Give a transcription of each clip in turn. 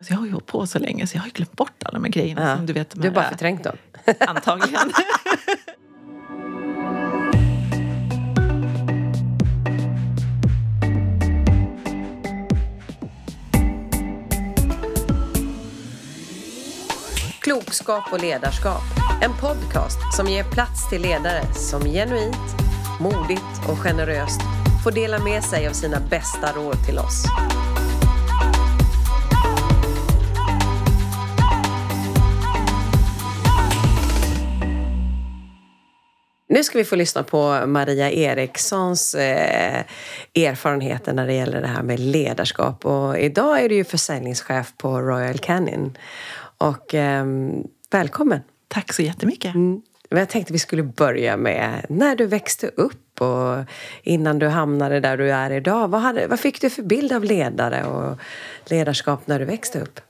Så jag har ju hållit på så länge så jag har ju glömt bort alla de här grejerna. Ja. Som du vet, Du har bara förträngt dem. Antagligen. Klokskap och ledarskap. En podcast som ger plats till ledare som genuint, modigt och generöst får dela med sig av sina bästa råd till oss. Nu ska vi få lyssna på Maria Erikssons eh, erfarenheter när det gäller det här med ledarskap. Och idag är du ju försäljningschef på Royal Canin. Och ehm, välkommen! Tack så jättemycket. Mm. Men Jag tänkte vi skulle börja med när du växte upp och innan du hamnade där du är idag. Vad, hade, vad fick du för bild av ledare och ledarskap när du växte upp?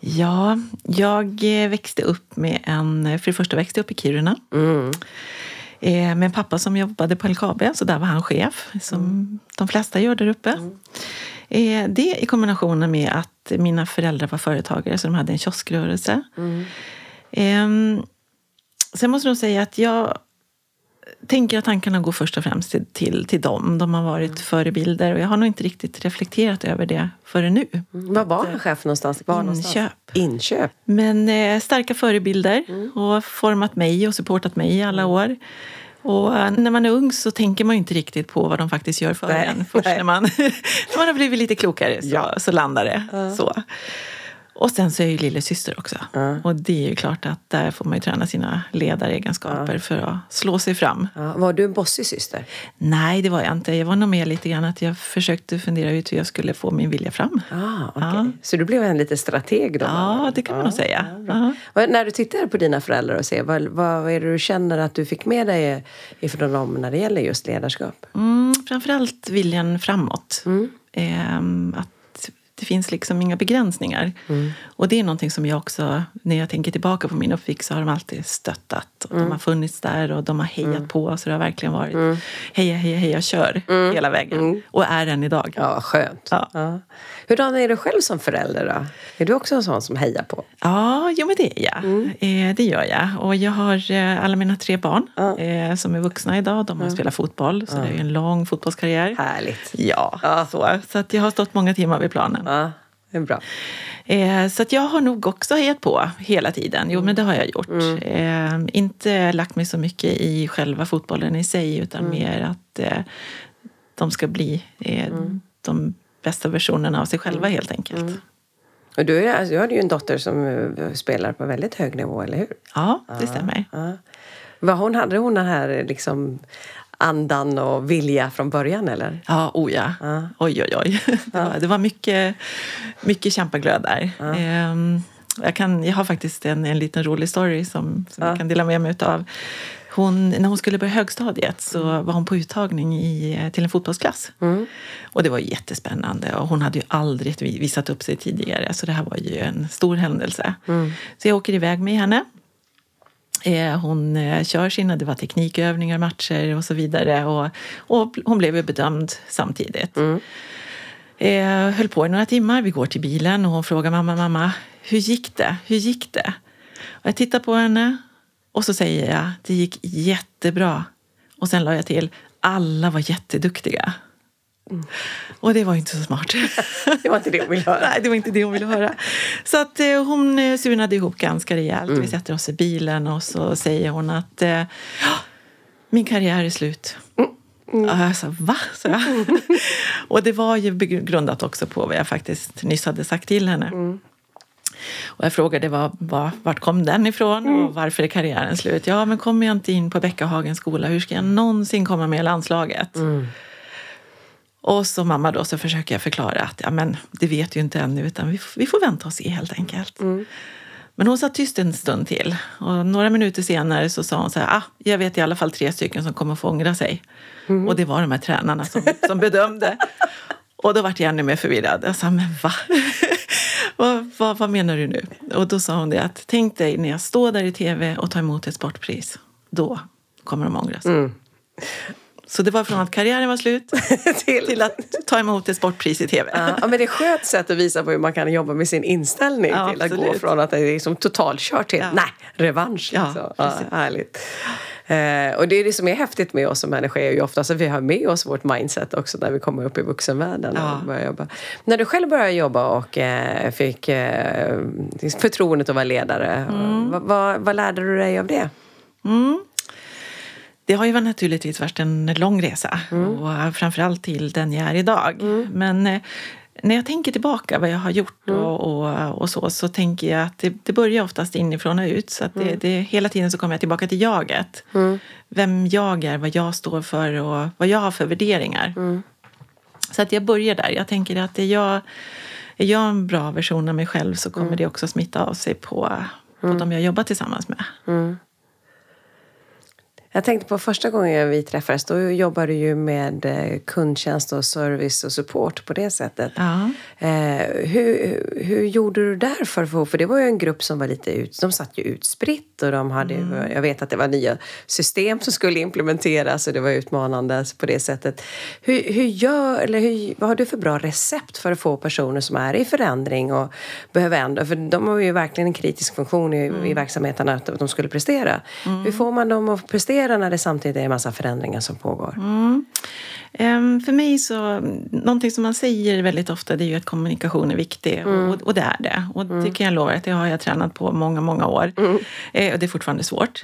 Ja, jag eh, växte upp med en... För det första växte jag upp i Kiruna. Eh, Med en pappa som jobbade på LKAB, så där var han chef. Som de flesta gör där uppe. Eh, Det i kombination med att mina föräldrar var företagare, så de hade en kioskrörelse. Ehm, Sen måste jag nog säga att jag tänker att tankarna går först och främst till, till, till dem. De har varit förebilder och jag har nog inte riktigt reflekterat över det förrän nu. Var var han chef någonstans? Var någonstans? Inköp. Inköp. Men eh, starka förebilder och format mig och supportat mig i alla år. Och eh, när man är ung så tänker man ju inte riktigt på vad de faktiskt gör för Nej, en. Först nej. när man, när man har blivit lite klokare så, Ja. så landar det. Så. Och sen så är jag ju lillasyster också. Och det är ju klart att där får man ju träna sina ledaregenskaper för att slå sig fram. Ja, var du en bossig syster? Nej, det var jag inte. Jag var nog mer lite grann att jag försökte fundera ut hur jag skulle få min vilja fram. Ah. Ja. Så du blev en liten strateg då? Ja, det kan man nog säga. ja. Ja. När du tittar på dina föräldrar och ser, vad, vad är det du känner att du fick med dig ifrån dem när det gäller just ledarskap? Mm, framförallt viljan framåt. Ehm, att det finns liksom inga begränsningar. Och det är någonting som jag också, när jag tänker tillbaka på min uppväxt, så har de alltid stöttat. Och De har funnits där och de har hejat på. Så det har verkligen varit heja, heja, heja, kör hela vägen. Och är än idag. Ja, skönt. Ja. Ja. Hurdan är du själv som förälder då? Är du också en sån som hejar på? Ja, jo, men det är jag. Eh, det gör jag. Och jag har eh, alla mina tre barn Ja. eh, som är vuxna idag. De har spelat fotboll, så det är en lång fotbollskarriär. Härligt. Ja, Ja. Så, så att jag har stått många timmar vid planen. Det är bra. Eh, så jag har nog också hejat på hela tiden. Jo, men det har jag gjort. Eh, inte lagt mig så mycket i själva fotbollen i sig utan mer att eh, de ska bli eh, de bästa versionerna av sig själva helt enkelt. Och du, är, alltså, du har ju en dotter som eh, spelar på väldigt hög nivå, eller hur? Ja, det stämmer. Ja. Vad hon, hade hon den här liksom, andan och vilja från början, eller? Ja, oh ja. Ja. Oj, oj, oj. Det var, det var mycket, mycket kämpaglöd där. Ehm, jag, kan, jag har faktiskt en, en liten rolig story som, som jag kan dela med mig av. Hon, när hon skulle börja högstadiet så var hon på uttagning i, till en fotbollsklass. Och det var jättespännande och hon hade ju aldrig vi- visat upp sig tidigare så det här var ju en stor händelse. Så jag åker iväg med henne. Eh, Hon eh, kör sina, det var teknikövningar, matcher och så vidare. Och, och hon blev ju bedömd samtidigt. Eh, höll på i några timmar, vi går till bilen och hon frågar mamma, mamma, hur gick det? Hur gick det? Och jag tittar på henne och så säger jag, det gick jättebra. Och sen la jag till, alla var jätteduktiga. Och det var inte så smart. Det var inte det hon ville höra. Nej, det var inte det hon ville höra. Så att eh, hon eh, surnade ihop ganska rejält. Vi sätter oss i bilen och så säger hon att eh, "Ja, min karriär är slut. Ja, jag sa, va? Så jag. och det var ju grundat också på vad jag faktiskt nyss hade sagt till henne. Och jag frågade vad, vad, vart kom den ifrån och varför är karriären slut? Ja, men kommer jag inte in på Bäckahagens skola, hur ska jag någonsin komma med i landslaget? Och så mamma då så försöker jag förklara att ja, men det vet ju inte ännu utan vi, vi får vänta och se helt enkelt. Men hon satt tyst en stund till och några minuter senare så sa hon så här, ah, jag vet i alla fall tre stycken som kommer få ångra sig. Och det var de här tränarna som, som bedömde. Och då vart jag ännu mer förvirrad. Jag sa, men va? vad, vad, vad menar du nu? Och då sa hon det att tänk dig när jag står där i tv och tar emot ett sportpris. Då kommer de ångra sig. Så det var från att karriären var slut till, till att ta emot ett sportpris i tv. Ja, men det är ett skönt sätt att visa på hur man kan jobba med sin inställning Ja, till att gå från att det är liksom totalkört till Ja. nej, revansch. Ja, Liksom. Ja, härligt. Eh, och det är det som är häftigt med oss som människor är ju oftast att vi har med oss vårt mindset också när vi kommer upp i vuxenvärlden Ja. och börjar jobba. När du själv började jobba och eh, fick eh, förtroendet att vara ledare, Mm. vad, vad, vad lärde du dig av det? Det har ju naturligtvis varit en lång resa och framförallt till den jag är idag. Men eh, när jag tänker tillbaka vad jag har gjort och, och, och så, så tänker jag att det, det börjar oftast inifrån och ut. Så att det, det, hela tiden så kommer jag tillbaka till jaget. Vem jag är, vad jag står för och vad jag har för värderingar. Så att jag börjar där. Jag tänker att är jag, är jag en bra version av mig själv så kommer det också smitta av sig på, på de jag jobbar tillsammans med. Jag tänkte på första gången vi träffades, då jobbade du ju med eh, kundtjänst och service och support på det sättet. Ja. Eh, hur, hur gjorde du där för att få För det var ju en grupp som var lite ut, de satt ju utspritt och de hade, jag vet att det var nya system som skulle implementeras och det var utmanande på det sättet. Hur, hur gör, eller hur, vad har du för bra recept för att få personer som är i förändring och behöver ändra, för de har ju verkligen en kritisk funktion i, i verksamheten att de skulle prestera. Hur får man dem att prestera när det samtidigt är en massa förändringar som pågår? Ehm, För mig så, någonting som man säger väldigt ofta det är ju att kommunikation är viktig och, och det är det. Och det kan jag lova att det har jag tränat på många, många år. Eh, och det är fortfarande svårt.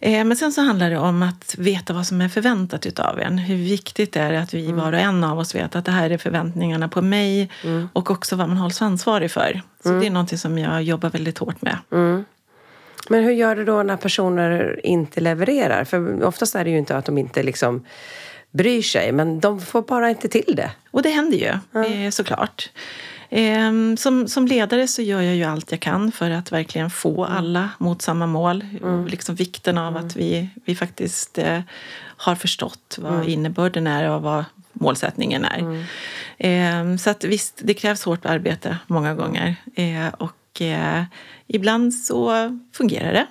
Eh, men sen så handlar det om att veta vad som är förväntat utav en. Hur viktigt det är att vi var och en av oss vet att det här är förväntningarna på mig och också vad man hålls ansvarig för. Så det är någonting som jag jobbar väldigt hårt med. Men hur gör du då när personer inte levererar? För oftast är det ju inte att de inte liksom bryr sig, men de får bara inte till det. Och det händer ju, eh, såklart. Ehm, Som, som ledare så gör jag ju allt jag kan för att verkligen få alla mot samma mål. Och Liksom vikten av att vi, vi faktiskt eh, har förstått vad innebörden är och vad målsättningen är. Ehm, Så att visst, det krävs hårt arbete många gånger. Eh, Och eh, ibland så fungerar det.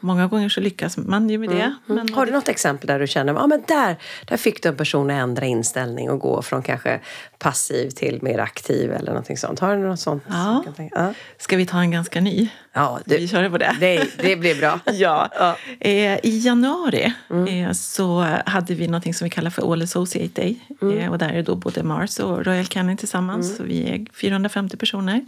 Många gånger så lyckas man ju med det. Men Har du något exempel där du känner att ah, men där, där fick du en person att ändra inställning och gå från kanske passiv till mer aktiv eller någonting sånt? Har du något sånt? Ja. som du tänka- ja. Ska vi ta en ganska ny? ja Vi det, kör på det. det, det blir bra. Ja. Ja. Eh, I januari eh, så hade vi något som vi kallar för All Associate Day. Eh, och där är då både Mars och Royal Canin tillsammans. Så vi är 450 personer.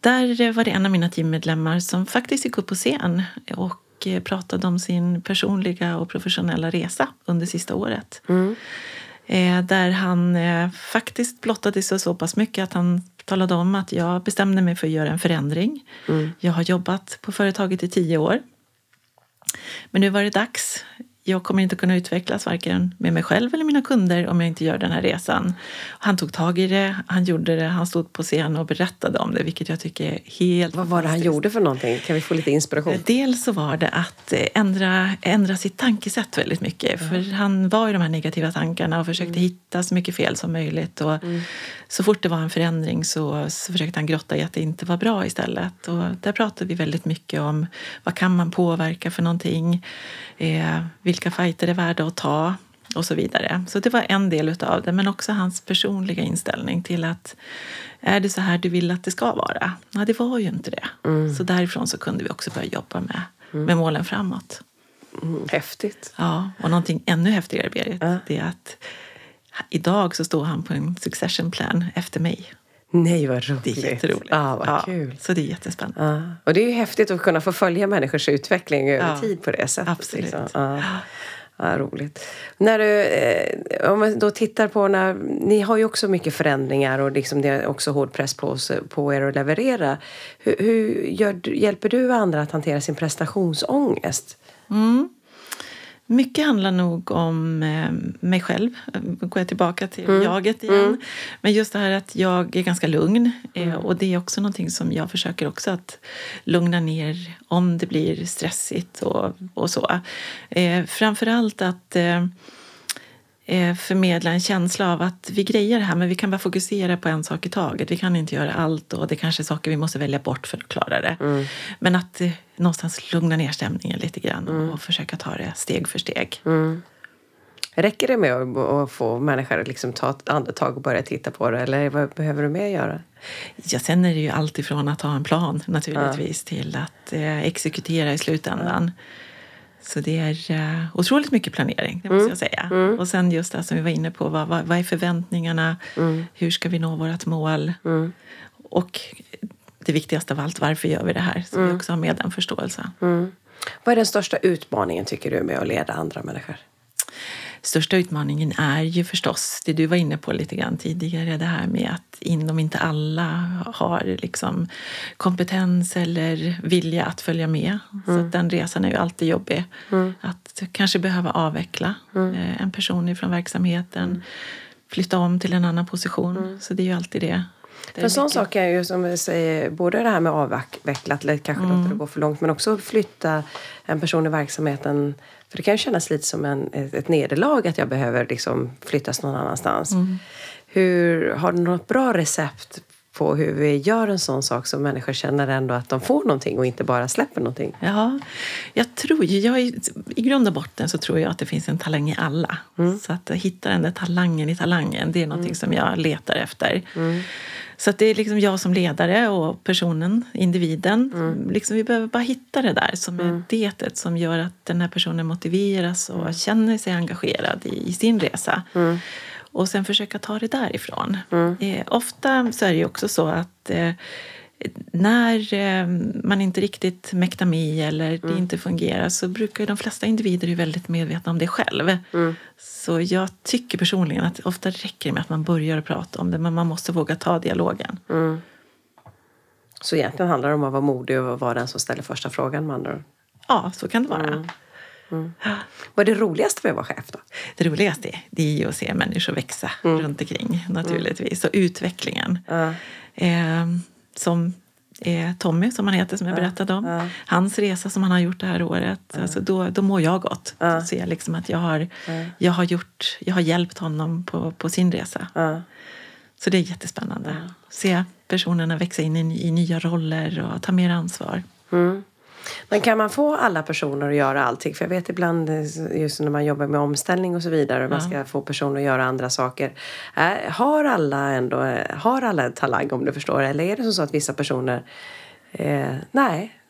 Där eh, var det en av mina teammedlemmar som faktiskt gick upp på scen och eh, pratade om sin personliga och professionella resa under sista året. Eh, där han faktiskt blottade sig så pass mycket att han talade om att jag bestämde mig för att göra en förändring. Jag har jobbat på företaget i tio år. Men nu var det dags. Jag kommer inte kunna utvecklas varken med mig själv eller mina kunder om jag inte gör den här resan. Han tog tag i det, han gjorde det, han stod på scen och berättade om det vilket jag tycker är helt Vad var det han gjorde för någonting? Kan vi få lite inspiration? Dels så var det att eh, ändra, ändra sitt tankesätt väldigt mycket. För han var i de här negativa tankarna och försökte hitta så mycket fel som möjligt. Och Så fort det var en förändring så, så försökte han grotta i att det inte var bra istället. Och där pratade vi väldigt mycket om vad kan man påverka för någonting? Eh, vilka fighter är värda att ta? Och så vidare. Så det var en del utav det. Men också hans personliga inställning till att är det så här du vill att det ska vara? Nej, det var ju inte det. Så därifrån så kunde vi också börja jobba med, med målen framåt. Mm, häftigt. Ja, och någonting ännu häftigare, Berit, det är att idag så står han på en succession plan efter mig. Nej, vad roligt. Det är jätteroligt. Ja, vad kul. Så det är jättespännande. Ja. Och det är ju häftigt att kunna få följa människors utveckling över Ja, tid på det sättet. absolut. liksom. Ja. Ja, roligt. När du, eh, om man då tittar på när, ni har ju också mycket förändringar och liksom det är också hård press på, oss, på er att leverera. Hur, hur gör, hjälper du andra att hantera sin prestationsångest? Mycket handlar nog om eh, mig själv. Då går jag tillbaka till Mm. jaget igen. Men just det här att jag är ganska lugn. Eh, och det är också någonting som jag försöker också att lugna ner om det blir stressigt och, och så. Eh, framförallt att eh, förmedla en känsla av att vi grejer det här men vi kan bara fokusera på en sak i taget. Vi kan inte göra allt och det kanske är saker vi måste välja bort för att klara det. Men att eh, någonstans lugna ner stämningen lite grann och försöka ta det steg för steg. Räcker det med att, att få människor att liksom ta ett andetag och börja titta på det eller vad behöver du mer göra? Ja, sen är det ju allt ifrån att ha en plan naturligtvis ja. till att eh, exekutera i slutändan. Ja. Så det är uh, otroligt mycket planering, det måste mm. jag säga. Mm. Och sen just det som vi var inne på, vad, vad, vad är förväntningarna? Mm. Hur ska vi nå vårt mål? Mm. Och det viktigaste av allt, varför gör vi det här? Så vi mm. också har med den förståelsen. Mm. Vad är den största utmaningen tycker du med att leda andra människor? Största utmaningen är ju förstås det du var inne på lite grann tidigare, det här med att inom inte alla har liksom kompetens eller vilja att följa med. Mm. Så den resan är ju alltid jobbig. Mm. Att kanske behöva avveckla mm. Eh, en person ifrån verksamheten, mm. flytta om till en annan position. Mm. Så det är ju alltid det. För en sån sak är ju som vi säger, både det här med avvecklat, eller kanske mm. låta det gå för långt, men också flytta en person i verksamheten. För det kan ju kännas lite som en, ett, ett nederlag att jag behöver liksom flyttas någon annanstans. Mm. Hur, har du något bra recept på hur vi gör en sån sak så människor känner ändå att de får någonting och inte bara släpper någonting? Ja, jag tror jag, I grund och botten så tror jag att det finns en talang i alla. Mm. Så att hitta den där talangen i talangen, det är någonting mm. som jag letar efter. Mm. Så det är liksom jag som ledare och personen, individen. Mm. Liksom vi behöver bara hitta det där som mm. är detet som gör att den här personen motiveras och mm. känner sig engagerad i, i sin resa. Mm. Och sen försöka ta det därifrån. Mm. Eh, ofta så är det ju också så att eh, när eh, man inte riktigt mäktar med eller det mm. inte fungerar så brukar de flesta individer vara väldigt medvetna om det själv. Mm. Så jag tycker personligen att ofta räcker det med att man börjar prata om det men man måste våga ta dialogen. Mm. Så egentligen handlar det om att vara modig och vara den som ställer första frågan med andra Ja, så kan det vara. Mm. Mm. Vad är det roligaste med att vara chef då? Det roligaste det är ju att se människor växa mm. runt omkring naturligtvis. Och utvecklingen. Eh, som eh, Tommy, som han heter, som jag berättade om. Ja. Hans resa som han har gjort det här året. Ja. Alltså då, då mår jag gott. Ja. Då ser jag liksom att jag har, jag har, gjort, jag har hjälpt honom på, på sin resa. Så det är jättespännande. Se personerna växa in i, i nya roller och ta mer ansvar. Mm. Men kan man få alla personer att göra allting? För jag vet ibland just när man jobbar med omställning och så vidare och man ska få personer att göra andra saker. Har alla ändå har alla en talang om du förstår? Eller är det så att vissa personer eh, nej,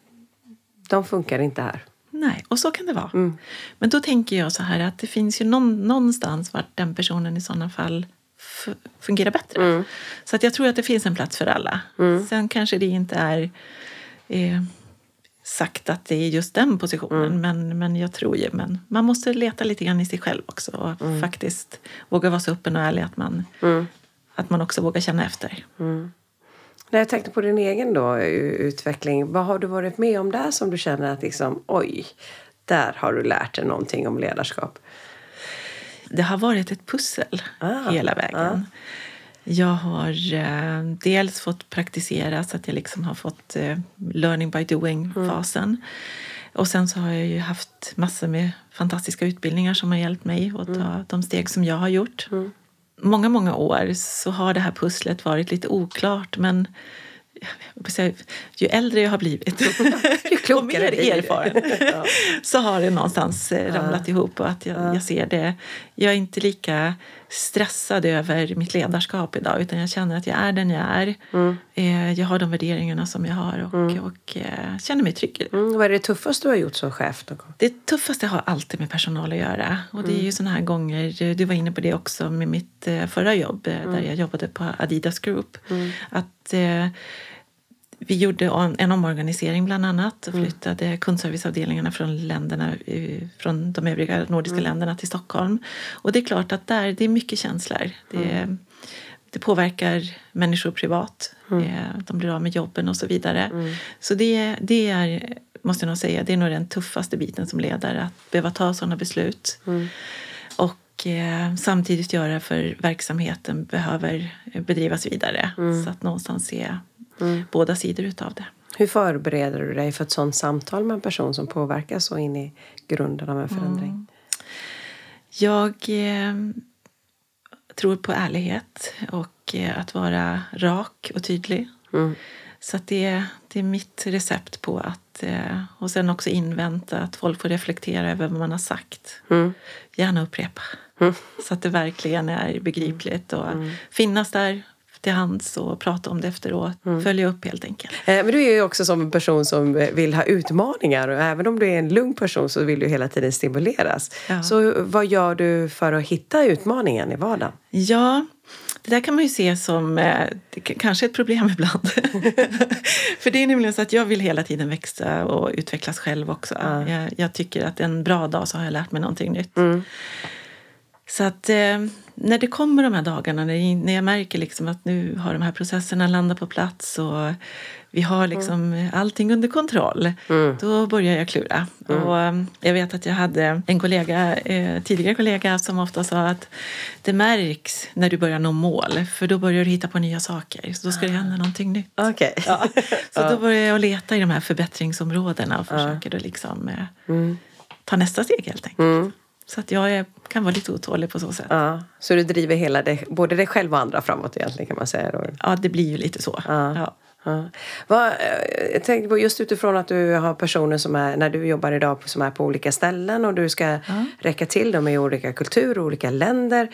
de funkar inte här? Nej, och så kan det vara. Mm. Men då tänker jag så här att det finns ju någon, någonstans vart den personen i sådana fall fungerar bättre. Mm. Så att jag tror att det finns en plats för alla. Mm. Sen kanske det inte är eh, sagt att det är just den positionen. Mm. Men, men jag tror ju, men man måste leta lite grann i sig själv också och mm. faktiskt våga vara så öppen och ärlig att man, mm. att man också vågar känna efter. Mm. När jag tänkte på din egen då, utveckling, vad har du varit med om där som du känner att liksom, oj, där har du lärt dig någonting om ledarskap? Det har varit ett pussel ah, hela vägen. Ah. Jag har eh, dels fått praktisera så att jag liksom har fått eh, learning by doing-fasen. Mm. Och sen så har jag ju haft massor med fantastiska utbildningar som har hjälpt mig att ta mm. de steg som jag har gjort. Mm. Många, många år så har det här pusslet varit lite oklart men ju äldre jag har blivit och mer erfaren ja. så har det någonstans eh, ramlat ja. ihop och att jag, ja. jag, ser det. Jag är inte lika stressad över mitt ledarskap idag utan jag känner att jag är den jag är. Mm. Eh, jag har de värderingarna som jag har och, mm. och eh, känner mig trygg i det. Mm. Vad är det tuffaste du har gjort som chef? Då? Det tuffaste har alltid med personal att göra. Och det är ju mm. såna här gånger, du var inne på det också med mitt förra jobb där mm. jag jobbade på Adidas Group. Mm. Att vi gjorde en omorganisering bland annat och mm. flyttade mm. kundserviceavdelningarna från, länderna, från de övriga nordiska mm. länderna till Stockholm. Och det är klart att där, det är mycket känslor. Det, mm. det påverkar människor privat. Mm. De blir av med jobben och så vidare. Mm. Så det, det är, måste jag nog säga, det är nog den tuffaste biten som ledare, att behöva ta sådana beslut. Och eh, samtidigt göra för verksamheten behöver bedrivas vidare. Så att någonstans se mm. båda sidor utav det. Hur förbereder du dig för ett sådant samtal med en person som påverkas så in i grunden av en förändring? Mm. Jag eh, tror på ärlighet och eh, att vara rak och tydlig. Mm. Så det, det är mitt recept på att... Eh, och sen också invänta att folk får reflektera över vad man har sagt. Mm. Gärna upprepa. Så att det verkligen är begripligt och finnas där till hands och prata om det efteråt. Följa upp helt enkelt. Eh, Men du är ju också som en person som vill ha utmaningar och även om du är en lugn person så vill du hela tiden stimuleras. Ja. Så vad gör du för att hitta utmaningen i vardagen? Ja, det där kan man ju se som eh, kanske ett problem ibland. För det är nämligen så att jag vill hela tiden växa och utvecklas själv också. Jag, jag tycker att en bra dag så har jag lärt mig någonting nytt. Så att eh, när det kommer de här dagarna, när, när jag märker liksom att nu har de här processerna landat på plats och vi har liksom allting under kontroll, då börjar jag klura. Och eh, jag vet att jag hade en kollega, eh, tidigare kollega som ofta sa att det märks när du börjar nå mål, för då börjar du hitta på nya saker. Så då ska det hända någonting nytt. Okej. Så då börjar jag leta i de här förbättringsområdena och försöker då liksom eh, ta nästa steg helt enkelt. Så att jag är, kan vara lite otålig på så sätt. Ja, så du driver hela det, både dig själv och andra framåt egentligen kan man säga. Då. Ja, det blir ju lite så. Ja. Ja. Vad, eh, jag tänkte på just utifrån att du har personer som är, när du jobbar idag, som är på olika ställen och du ska räcka till dem i olika kulturer, olika länder.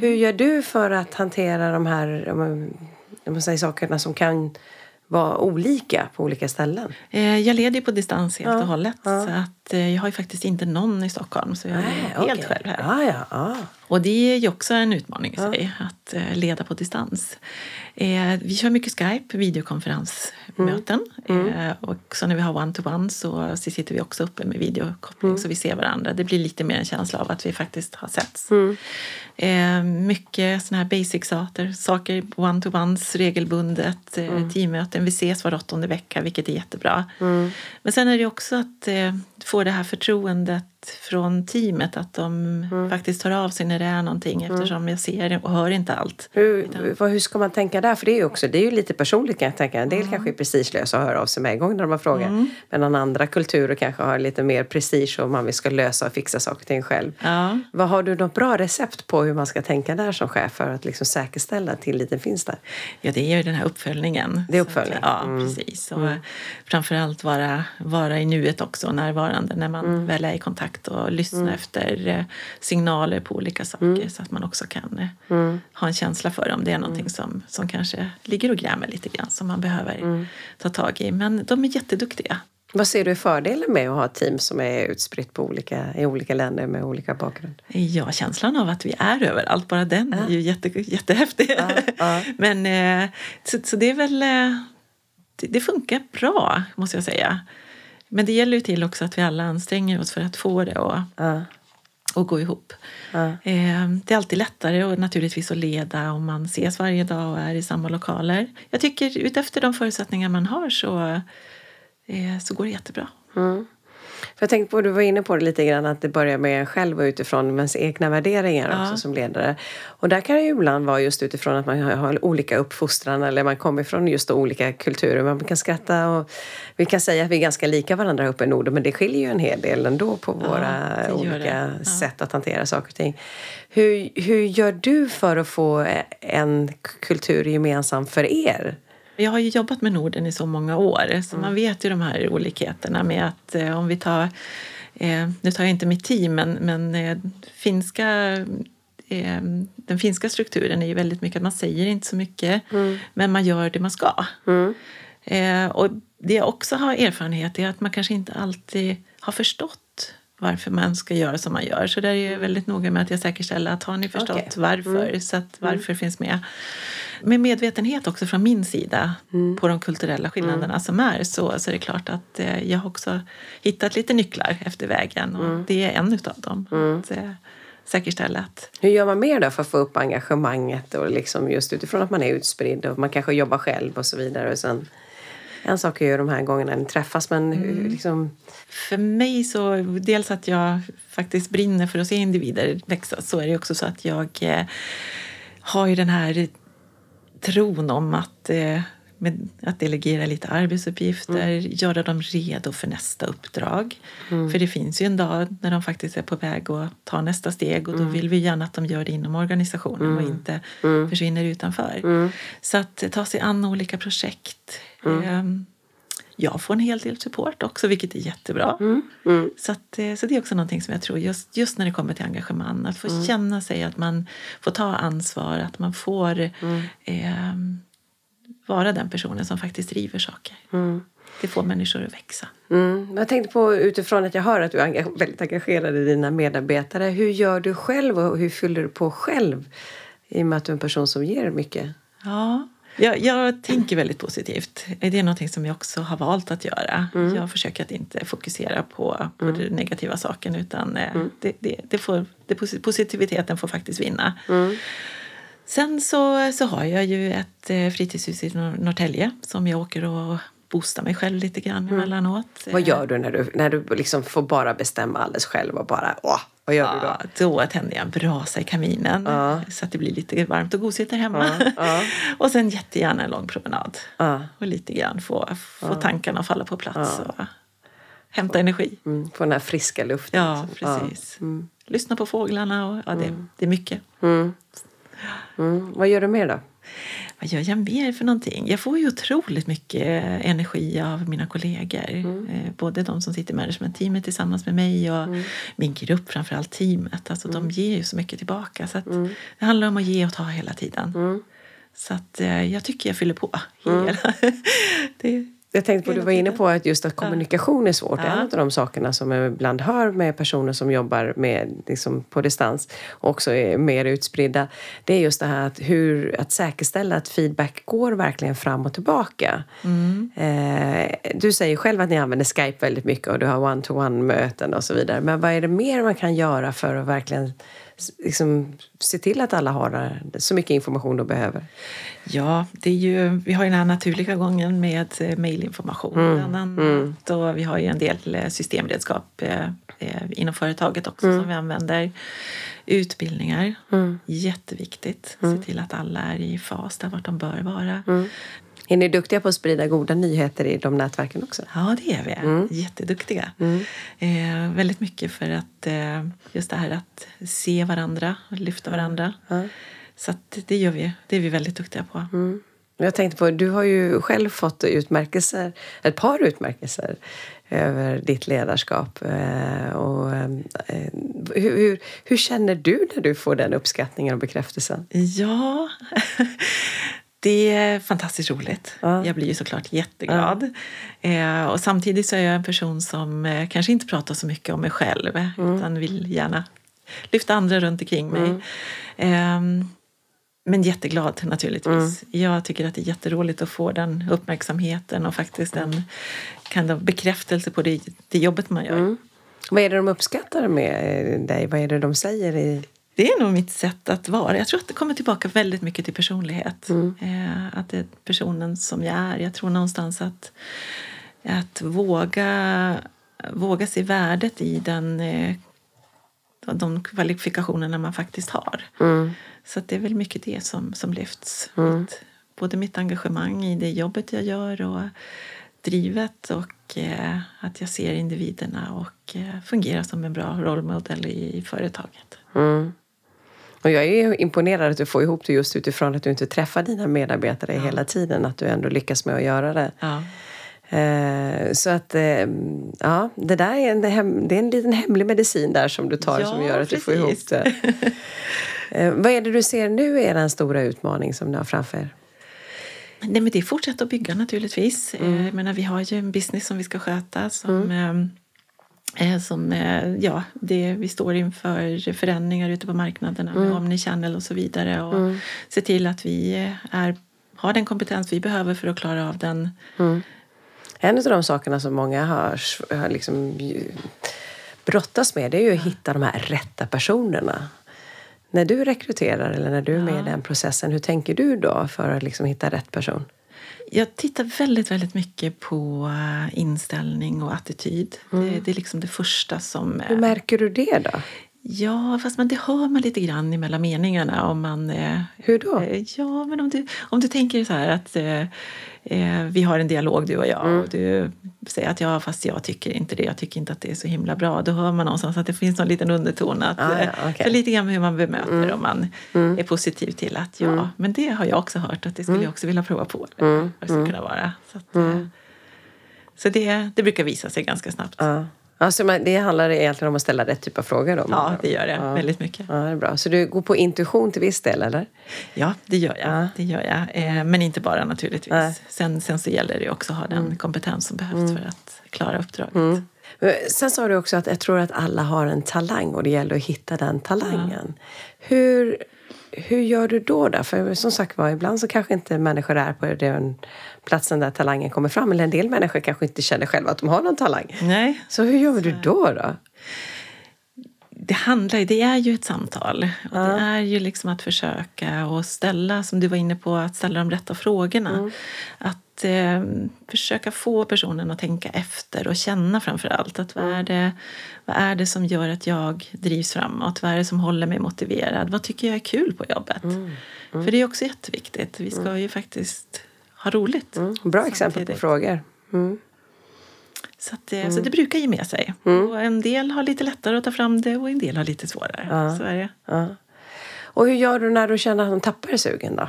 Hur gör du för att hantera de här om man, om man säger, sakerna som kan vara olika på olika ställen? Eh, Jag leder ju på distans helt och hållet. Så att eh, jag har ju faktiskt inte någon i Stockholm, så jag är helt okej. själv här. Ja, ja, ja. Och det är ju också en utmaning i sig, att eh, leda på distans. Vi kör mycket Skype, videokonferensmöten. Eh, och så när vi har one-to-one så, så sitter vi också uppe med videokoppling så vi ser varandra. Det blir lite mer en känsla av att vi faktiskt har setts. Eh, mycket såna här basic-saker, saker one-to-ones regelbundet, eh, teammöten. Vi ses var åttonde vecka, vilket är jättebra. Men sen är det också att få det här förtroendet från teamet att de faktiskt tar av sig när det är någonting eftersom jag ser och hör inte allt. Hur, vad, hur ska man tänka där? För det är ju också, det är ju lite personligt kan jag tänka. En del kanske är prestigelösa och hör av sig med en gång när de har frågor. Medan andra kulturer kanske har lite mer prestige och man vill ska lösa och fixa saker och ting själv. Ja. Vad Har du något bra recept på hur man ska tänka där som chef för att liksom säkerställa att tilliten finns där? Ja, det är ju den här uppföljningen. Det är Så att, uppföljning. ja, precis. Och framförallt vara, vara i nuet också, närvarande när man väl är i kontakt och lyssna efter eh, signaler på olika saker så att man också kan eh, ha en känsla för om det är någonting som, som kanske ligger och grämer lite grann som man behöver ta tag i. Men de är jätteduktiga. Vad ser du fördelen med att ha team som är utspritt på olika, i olika länder med olika bakgrund? Ja, känslan av att vi är överallt, bara den är ju jätte, jättehäftig. ja. Men eh, så, så det är väl... Det, det funkar bra, måste jag säga. Men det gäller ju till också att vi alla anstränger oss för att få det att, Ja. gå ihop. Ja. Eh, Det är alltid lättare och naturligtvis att leda om man ses varje dag och är i samma lokaler. Jag tycker utefter de förutsättningar man har så, eh, så går det jättebra. För jag tänkte på, du var inne på det lite grann, att det börjar med en själv och utifrån ens egna värderingar Ja. också som ledare. Och där kan det ju ibland vara just utifrån att man har, olika uppfostran eller man kommer från just olika kulturer. Man kan skratta och vi kan säga att vi är ganska lika varandra uppe i Norden men det skiljer ju en hel del ändå på våra gör olika. Ja. sätt att hantera saker och ting. Hur, hur gör du för att få en kultur gemensam för er? Jag har ju jobbat med Norden i så många år så man vet ju de här olikheterna med att eh, om vi tar, eh, nu tar jag inte mitt team, men, men eh, finska eh, den finska strukturen är ju väldigt mycket att man säger inte så mycket men man gör det man ska. Eh, och det jag också har erfarenhet är att man kanske inte alltid har förstått varför man ska göra som man gör. Så där är jag väldigt noga med att jag säkerställer att har ni förstått Okej. varför, så att varför finns med. Med medvetenhet också från min sida på de kulturella skillnaderna som är så, så är det klart att eh, jag har också hittat lite nycklar efter vägen och det är en utav dem. Att, eh, säkerställa att Hur gör man mer då för att få upp engagemanget och liksom just utifrån att man är utspridd och man kanske jobbar själv och så vidare. Och sen, en sak är ju de här gångerna ni träffas men hur, liksom, För mig så, dels att jag faktiskt brinner för att se individer växa, så är det också så att jag eh, har ju den här tron om att, eh, med, att delegera lite arbetsuppgifter, göra dem redo för nästa uppdrag. För det finns ju en dag när de faktiskt är på väg att ta nästa steg och då vill vi gärna att de gör det inom organisationen och inte försvinner utanför. Så att ta sig an olika projekt, Mm. Jag får en hel del support också, vilket är jättebra. Mm. Mm. Så, att, eh, så det är också någonting som jag tror, just, just när det kommer till engagemang, att få Mm. känna sig att man får ta ansvar, att man får Mm. eh, vara den personen som faktiskt driver saker. Det får människor att växa. Mm. Jag tänkte på utifrån att jag hör att du är väldigt engagerad i dina medarbetare. Hur gör du själv och hur fyller du på själv? I och med att du är en person som ger mycket. Ja, jag, jag tänker väldigt positivt. Det är någonting som jag också har valt att göra. Jag försöker att inte fokusera på, på den negativa saken utan eh, det, det, det får, det, posi- positiviteten får faktiskt vinna. Sen så, så har jag ju ett eh, fritidshus i Nor- Norrtälje som jag åker och boostar mig själv lite grann emellanåt. Vad gör du när du, när du liksom får bara bestämma alldeles själv och bara åh, vad gör du då? Ja, då tänder jag en brasa i kaminen Ja. så att det blir lite varmt och gosigt där hemma. Ja, och sen jättegärna en lång promenad. Ja. Och lite grann få, få tankarna att falla på plats och hämta energi. Mm, på den här friska luften. Ja, liksom. precis. Lyssna på fåglarna och ja, det, det är mycket. Mm. Vad gör du mer då? Vad gör jag mer för någonting? Jag får ju otroligt mycket energi av mina kollegor. Eh, Både de som sitter i managementteamet tillsammans med mig och min grupp, framförallt teamet. Alltså, De ger ju så mycket tillbaka. Så att Det handlar om att ge och ta hela tiden. Så att, eh, jag tycker jag fyller på hela... det, Jag tänkte på, du var inne på att just att kommunikation är svårt. Ja. En av de sakerna som jag ibland hör med personer som jobbar med, liksom, på distans och också är mer utspridda. Det är just det här att, hur, att säkerställa att feedback går verkligen fram och tillbaka. Eh, du säger själv att ni använder Skype väldigt mycket och du har one-to-one-möten och så vidare. Men vad är det mer man kan göra för att verkligen liksom, se till att alla har så mycket information de behöver? Ja, det är ju, vi har ju den här naturliga gången med eh, mejlinformation bland annat. Och vi har ju en del eh, systemredskap eh, inom företaget också som vi använder. Utbildningar, jätteviktigt. Se till att alla är i fas där vart de bör vara. Är ni duktiga på att sprida goda nyheter i de nätverken också? Ja, det är vi. Jätteduktiga. Eh, väldigt mycket för att eh, just det här att se varandra och lyfta varandra. Så att det gör vi. Det är vi väldigt duktiga på. Jag tänkte på, du har ju själv fått utmärkelser, ett par utmärkelser över ditt ledarskap. Eh, Och, eh, hur, hur, hur känner du när du får den uppskattningen och bekräftelsen? Ja, det är fantastiskt roligt. Ja. Jag blir ju såklart jätteglad. Eh, och samtidigt så är jag en person som eh, kanske inte pratar så mycket om mig själv utan vill gärna lyfta andra runt omkring mig. Ehm, men jätteglad naturligtvis. Jag tycker att det är jätteroligt att få den uppmärksamheten och faktiskt en kind of bekräftelse på det, det jobbet man gör. Vad är det de uppskattar med eh, dig? Vad är det de säger? I... Det är nog mitt sätt att vara. Jag tror att det kommer tillbaka väldigt mycket till personlighet. Eh, att det är personen som jag är. Jag tror någonstans att, att våga, våga se värdet i den, eh, de kvalifikationerna man faktiskt har. Så att det är väl mycket det som, som lyfts. Att både mitt engagemang i det jobbet jag gör och drivet och eh, att jag ser individerna och eh, fungerar som en bra rollmodell i, företaget. Och jag är imponerad att du får ihop det just utifrån att du inte träffar dina medarbetare hela tiden. Att du ändå lyckas med att göra det. Ja. Eh, Så att, ja, det där är en, hem- det är en liten hemlig medicin där som du tar Ja, som gör att du får ihop precis. det. Vad är det du ser nu är den stora utmaning som ni har framför er? Nej, men det är fortsätta att bygga naturligtvis. Mm. Jag menar, vi har ju en business som vi ska sköta som, eh, som eh, ja, det, vi står inför förändringar ute på marknaderna med omnichannel och så vidare. Och se till att vi eh, är, har den kompetens vi behöver för att klara av den. En av de sakerna som många har, har liksom brottas med det är ju att hitta de här rätta personerna. När du rekryterar eller när du är med i den processen, hur tänker du då för att liksom hitta rätt person? Jag tittar väldigt, väldigt mycket på eh, inställning och attityd. Det, det är liksom det första som... eh, Hur märker du det då? Ja, fast man, det hör man lite grann mellan meningarna. Om man, eh, Hur då? eh, ja, men om du, om du tänker så här att eh, eh, vi har en dialog du och jag. Och du, säga att ja, fast jag tycker inte det, jag tycker inte att det är så himla bra. Då hör man någonstans att det finns någon liten underton. Att, Ah, ja, eh, okej. För lite grann hur man bemöter Mm. om man är positiv till att ja, men det har jag också hört att det skulle Mm. jag också vilja prova på. Vad det skulle kunna vara. Så, att, eh, så det, det brukar visa sig ganska snabbt. Ja. Alltså, men det handlar egentligen om att ställa rätt typ av frågor då? det gör det. Ja. Väldigt mycket. Ja, det är bra. Så du går på intuition till viss del, eller? Ja, det gör jag. Ja. Det gör jag. Eh, men inte bara naturligtvis. Nej. Sen, sen så gäller det också att ha den kompetens som behövs för att klara uppdraget. Men Sen sa du också att jag tror att alla har en talang och det gäller att hitta den talangen. Hur, hur gör du då? då? För som sagt var, ibland så kanske inte människor är på den platsen där talangen kommer fram. Eller en del människor kanske inte känner själva att de har någon talang. Nej, Så hur gör du då? då? det handlar det är ju ett samtal. Och Det är ju liksom att försöka och ställa, som du var inne på, att ställa de rätta frågorna. Att eh, försöka få personen att tänka efter och känna framför allt. Att vad, är det, vad är det som gör att jag drivs framåt? Vad är det som håller mig motiverad? Vad tycker jag är kul på jobbet? För det är också jätteviktigt. Vi ska ju faktiskt ha roligt. Bra exempel på frågor. Mm. Så, att, det- så det brukar ge med sig. Och en del har lite lättare att ta fram det och en del har lite svårare. Så är det. Ja. Och hur gör du när du känner att de tappar sugen då?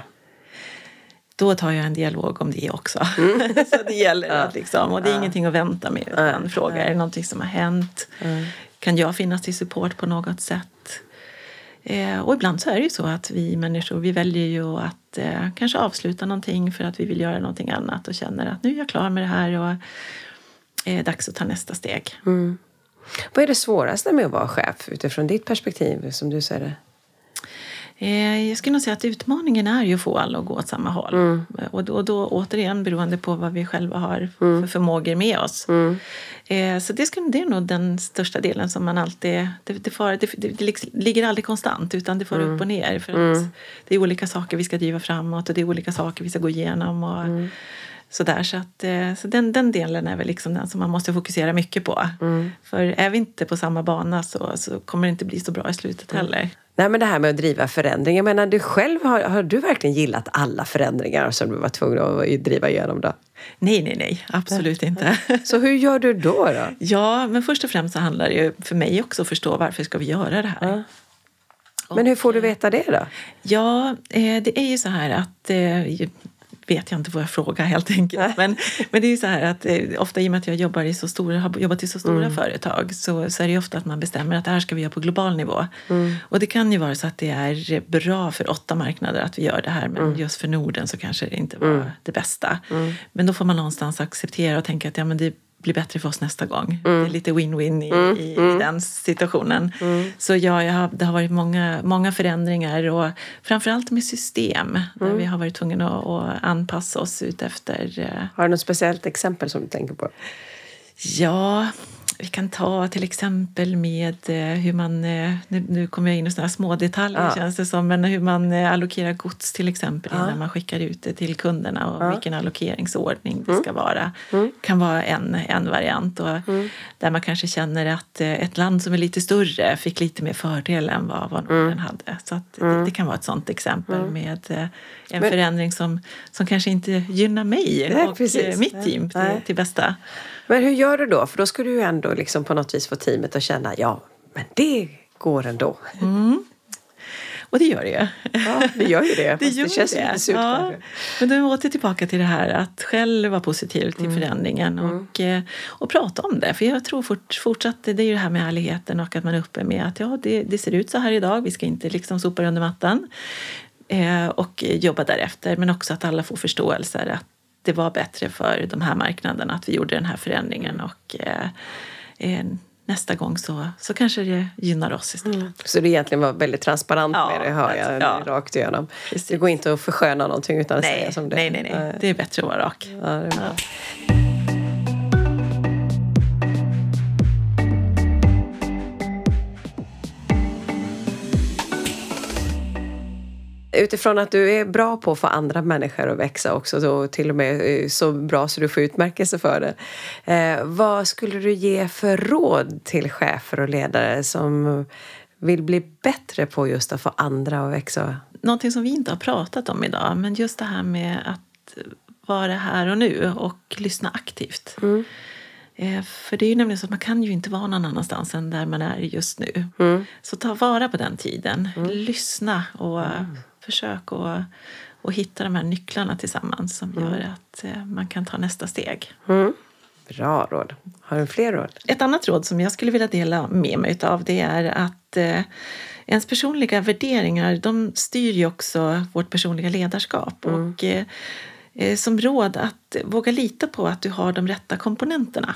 Då tar jag en dialog om det också. så det gäller att liksom, och det är ingenting att vänta med utan fråga, är det någonting som har hänt? Kan jag finnas till support på något sätt? Eh, och ibland så är det ju så att vi människor vi väljer ju att eh, kanske avsluta någonting för att vi vill göra någonting annat och känner att nu är jag klar med det här och det dags att ta nästa steg. Vad är det svåraste med att vara chef utifrån ditt perspektiv, som du ser det? Eh, Jag skulle nog säga att utmaningen är ju att få alla att gå åt samma håll. Och, då, och då återigen beroende på vad vi själva har för förmågor med oss. Eh, Så det, skulle, det är nog den största delen som man alltid... Det, det, far, det, det, liksom ligger aldrig konstant utan det får upp och ner. För att det är olika saker vi ska driva framåt och det är olika saker vi ska gå igenom. Och, Sådär, så att, eh, så den, den delen är väl liksom den som man måste fokusera mycket på. För är vi inte på samma bana så, så kommer det inte bli så bra i slutet heller. Nej, men det här med att driva förändring. Jag menar, du själv, har, har du verkligen gillat alla förändringar som du var tvungen att driva igenom då? Nej, nej, nej, absolut inte. Så hur gör du då? då? Ja, men först och främst så handlar det ju för mig också att förstå varför ska vi göra det här. Men hur får du veta det då? Ja, eh, det är ju så här att eh, vet jag inte vad jag frågar helt enkelt. Men, men det är ju så här att eh, ofta i och med att jag jobbar i så stora, har jobbat i så stora företag så, så är det ju ofta att man bestämmer att det här ska vi göra på global nivå. Och det kan ju vara så att det är bra för åtta marknader att vi gör det här men just för Norden så kanske det inte var det bästa. Men då får man någonstans acceptera och tänka att ja, men det blir bättre för oss nästa gång. Det är lite win-win i, i, i den situationen. Så ja, jag har, det har varit många, många förändringar och framförallt med system där vi har varit tvungna att, att anpassa oss ut efter eh, Har du något speciellt exempel som du tänker på? Ja, vi kan ta till exempel med eh, hur man, eh, nu, kommer jag in i sådana små detaljer Ja. känns det som, men hur man eh, allokerar gods till exempel innan man skickar ut det till kunderna och vilken allokeringsordning det ska vara. kan vara en, en variant och där man kanske känner att ett land som är lite större fick lite mer fördel än vad, vad Norden hade. Så att det, det kan vara ett sådant exempel med en förändring som, som kanske inte gynnar mig Nej, och precis. mitt team till, till bästa. Men hur gör du då? För då ska du ju ändå liksom på något vis få teamet att känna, ja, men det går ändå. Och det gör det ju. Ja, det gör ju det. Det, gör känns lite surt ja. Men då åter tillbaka till det här att själv vara positiv till förändringen och, eh, och prata om det. För jag tror fort, fortsatt, det är ju det här med ärligheten och att man är uppe med att ja, det, det ser ut så här idag, vi ska inte liksom sopa det under mattan. Eh, och jobba därefter, men också att alla får förståelse att det var bättre för de här marknaderna att vi gjorde den här förändringen och eh, eh, nästa gång så, så kanske det gynnar oss istället. Så du egentligen var väldigt transparent Ja, med det, hör jag, ja. rakt igenom. Precis. Det går inte att försköna någonting utan att säga Nej, som det nej, nej, nej. Det är bättre att vara rak. Ja, Utifrån att du är bra på att få andra människor att växa också, då till och med eh, så bra så du får utmärkelse för det. Eh, vad skulle du ge för råd till chefer och ledare som vill bli bättre på just att få andra att växa? någonting som vi inte har pratat om idag, men just det här med att vara här och nu och lyssna aktivt. Eh, för det är ju nämligen så att man kan ju inte vara någon annanstans än där man är just nu. Mm. Så ta vara på den tiden. Lyssna och försök att och hitta de här nycklarna tillsammans som gör att eh, man kan ta nästa steg. Bra råd. Har du fler råd? Ett annat råd som jag skulle vilja dela med mig av det är att eh, ens personliga värderingar de styr ju också vårt personliga ledarskap. Och eh, eh, som råd att våga lita på att du har de rätta komponenterna.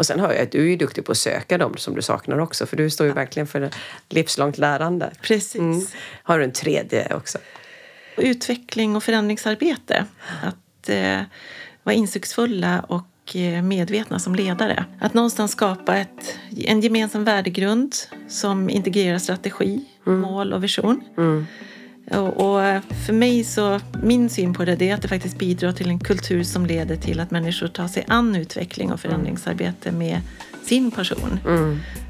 Och sen hör jag att du är duktig på att söka dem som du saknar också, för du står ju verkligen för livslångt lärande. Precis. Mm. Har du en tredje också? Utveckling och förändringsarbete. Att eh, vara insiktsfulla och eh, medvetna som ledare. Att någonstans skapa ett, en gemensam värdegrund som integrerar strategi, mål och vision. Och, och för mig så, min syn på det, det är att det faktiskt bidrar till en kultur som leder till att människor tar sig an utveckling och förändringsarbete med sin passion,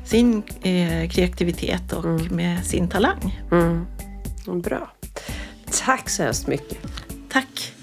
sin eh, kreativitet och med sin talang. Bra. Tack så hemskt mycket. Tack!